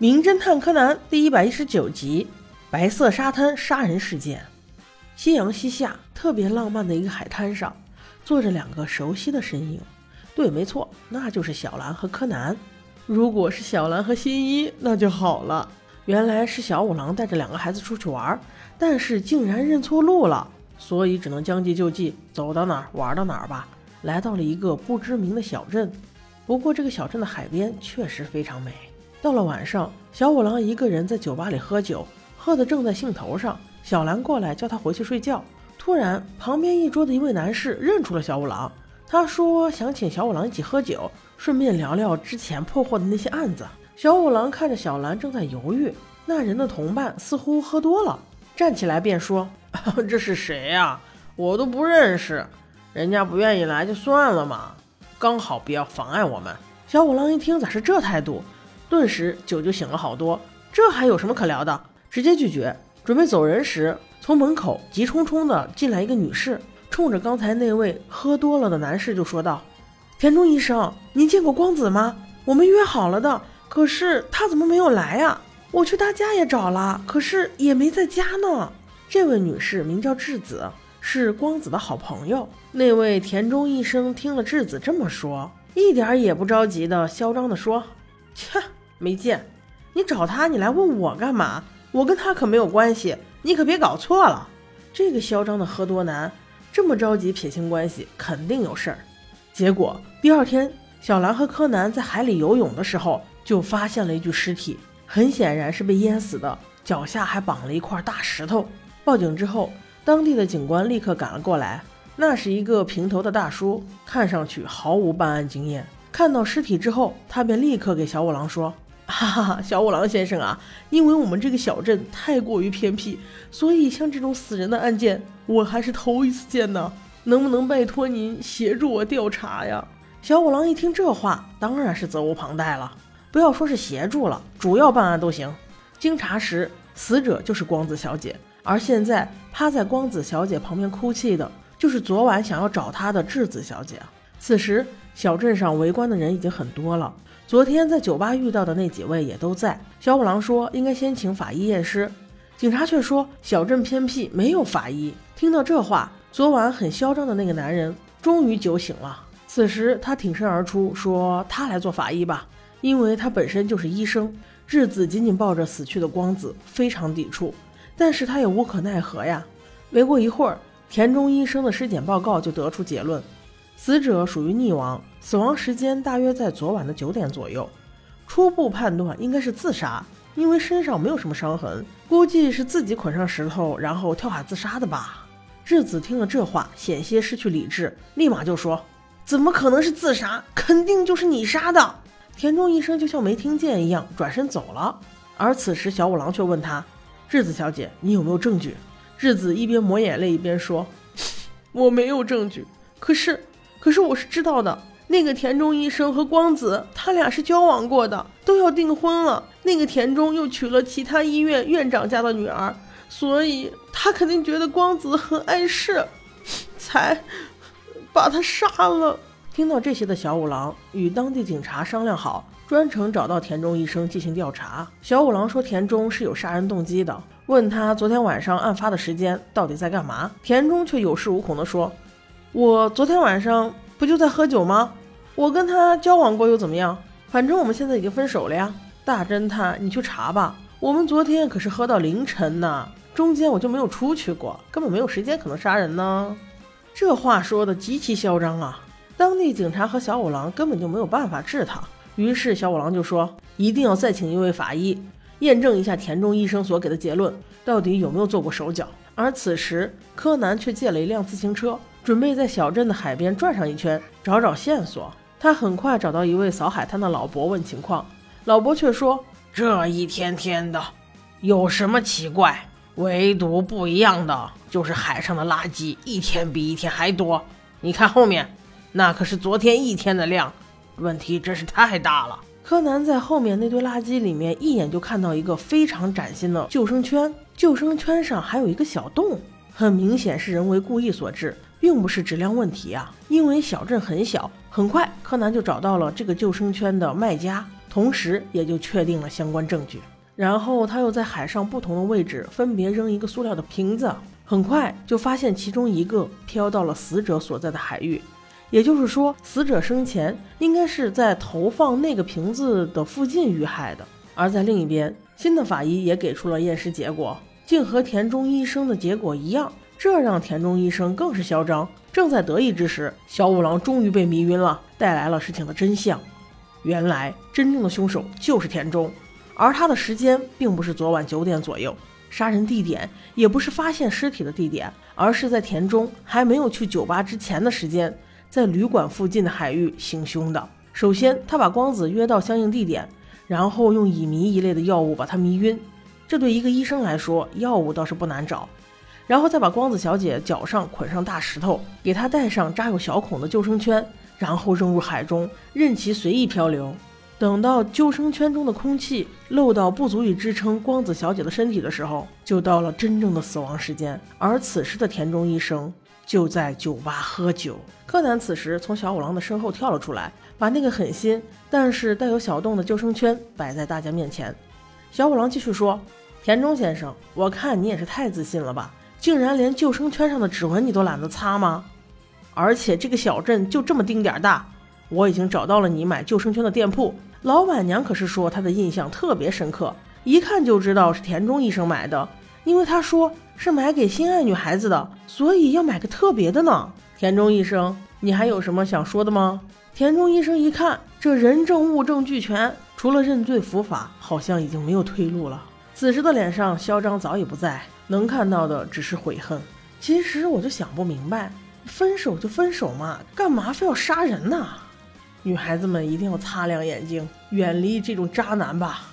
名侦探柯南第一百一十九集：白色沙滩杀人事件。夕阳西下，特别浪漫的一个海滩上，坐着两个熟悉的身影。对，没错，那就是小兰和柯南。如果是小兰和新一，那就好了。原来是小五郎带着两个孩子出去玩，但是竟然认错路了，所以只能将计就计，走到哪儿玩到哪儿吧。来到了一个不知名的小镇，不过这个小镇的海边确实非常美。到了晚上，小五郎一个人在酒吧里喝酒，喝得正在兴头上。小兰过来叫他回去睡觉。突然，旁边一桌的一位男士认出了小五郎，他说想请小五郎一起喝酒，顺便聊聊之前破获的那些案子。小五郎看着小兰正在犹豫，那人的同伴似乎喝多了，站起来便说：“ 这是谁呀？我都不认识。人家不愿意来就算了嘛，刚好不要妨碍我们。”小五郎一听，咋是这态度？顿时酒就醒了好多，这还有什么可聊的？直接拒绝。准备走人时，从门口急冲冲的进来一个女士，冲着刚才那位喝多了的男士就说道：“田中医生，您见过光子吗？我们约好了的，可是他怎么没有来呀？我去他家也找了，可是也没在家呢。”这位女士名叫智子，是光子的好朋友。那位田中医生听了智子这么说，一点也不着急的嚣张的说：“切。”没见，你找他，你来问我干嘛？我跟他可没有关系，你可别搞错了。这个嚣张的喝多男这么着急撇清关系，肯定有事儿。结果第二天，小兰和柯南在海里游泳的时候，就发现了一具尸体，很显然是被淹死的，脚下还绑了一块大石头。报警之后，当地的警官立刻赶了过来。那是一个平头的大叔，看上去毫无办案经验。看到尸体之后，他便立刻给小五郎说。哈哈哈，小五郎先生啊，因为我们这个小镇太过于偏僻，所以像这种死人的案件，我还是头一次见呢。能不能拜托您协助我调查呀？小五郎一听这话，当然是责无旁贷了。不要说是协助了，主要办案都行。经查实，死者就是光子小姐，而现在趴在光子小姐旁边哭泣的，就是昨晚想要找她的质子小姐。此时，小镇上围观的人已经很多了。昨天在酒吧遇到的那几位也都在。小五郎说应该先请法医验尸，警察却说小镇偏僻，没有法医。听到这话，昨晚很嚣张的那个男人终于酒醒了。此时他挺身而出，说他来做法医吧，因为他本身就是医生。日子紧紧抱着死去的光子，非常抵触，但是他也无可奈何呀。没过一会儿，田中医生的尸检报告就得出结论。死者属于溺亡，死亡时间大约在昨晚的九点左右。初步判断应该是自杀，因为身上没有什么伤痕，估计是自己捆上石头然后跳海自杀的吧。智子听了这话，险些失去理智，立马就说：“怎么可能是自杀？肯定就是你杀的！”田中医生就像没听见一样，转身走了。而此时小五郎却问他：“智子小姐，你有没有证据？”智子一边抹眼泪一边说：“ 我没有证据，可是……”可是我是知道的，那个田中医生和光子，他俩是交往过的，都要订婚了。那个田中又娶了其他医院院长家的女儿，所以他肯定觉得光子很碍事，才把他杀了。听到这些的小五郎与当地警察商量好，专程找到田中医生进行调查。小五郎说田中是有杀人动机的，问他昨天晚上案发的时间到底在干嘛，田中却有恃无恐地说。我昨天晚上不就在喝酒吗？我跟他交往过又怎么样？反正我们现在已经分手了呀。大侦探，你去查吧。我们昨天可是喝到凌晨呢，中间我就没有出去过，根本没有时间可能杀人呢。这话说的极其嚣张啊！当地警察和小五郎根本就没有办法治他。于是小五郎就说，一定要再请一位法医验证一下田中医生所给的结论，到底有没有做过手脚。而此时柯南却借了一辆自行车。准备在小镇的海边转上一圈，找找线索。他很快找到一位扫海滩的老伯，问情况。老伯却说：“这一天天的，有什么奇怪？唯独不一样的就是海上的垃圾一天比一天还多。你看后面，那可是昨天一天的量。问题真是太大了。”柯南在后面那堆垃圾里面一眼就看到一个非常崭新的救生圈，救生圈上还有一个小洞，很明显是人为故意所致。并不是质量问题啊，因为小镇很小。很快，柯南就找到了这个救生圈的卖家。同时也就确定了相关证据。然后他又在海上不同的位置分别扔一个塑料的瓶子，很快就发现其中一个飘到了死者所在的海域。也就是说，死者生前应该是在投放那个瓶子的附近遇害的。而在另一边，新的法医也给出了验尸结果，竟和田中医生的结果一样，这让田中医生更是嚣张。正在得意之时，小五郎终于被迷晕了，带来了事情的真相。原来，真正的凶手就是田中。而他的时间并不是昨晚九点左右，杀人地点也不是发现尸体的地点，而是在田中还没有去酒吧之前的时间，在旅馆附近的海域行凶的。首先，他把光子约到相应地点，然后用乙醚一类的药物把他迷晕。这对一个医生来说，药物倒是不难找。然后再把光子小姐脚上捆上大石头，给她戴上扎有小孔的救生圈，然后扔入海中，任其随意漂流。等到救生圈中的空气漏到不足以支撑光子小姐的身体的时候，就到了真正的死亡时间。而此时的田中医生就在酒吧喝酒。柯南此时从小五郎的身后跳了出来，把那个很新但是带有小洞的救生圈摆在大家面前。小五郎继续说：“田中先生，我看你也是太自信了吧，竟然连救生圈上的指纹你都懒得擦吗？而且这个小镇就这么丁点儿大，我已经找到了你买救生圈的店铺。”老板娘可是说她的印象特别深刻，一看就知道是田中医生买的，因为他说是买给心爱女孩子的，所以要买个特别的呢。田中医生，你还有什么想说的吗？田中医生一看这人证物证俱全，除了认罪伏法，好像已经没有退路了。此时的脸上嚣张早已不在，能看到的只是悔恨。其实我就想不明白，分手就分手嘛，干嘛非要杀人呢？女孩子们一定要擦亮眼睛，远离这种渣男吧。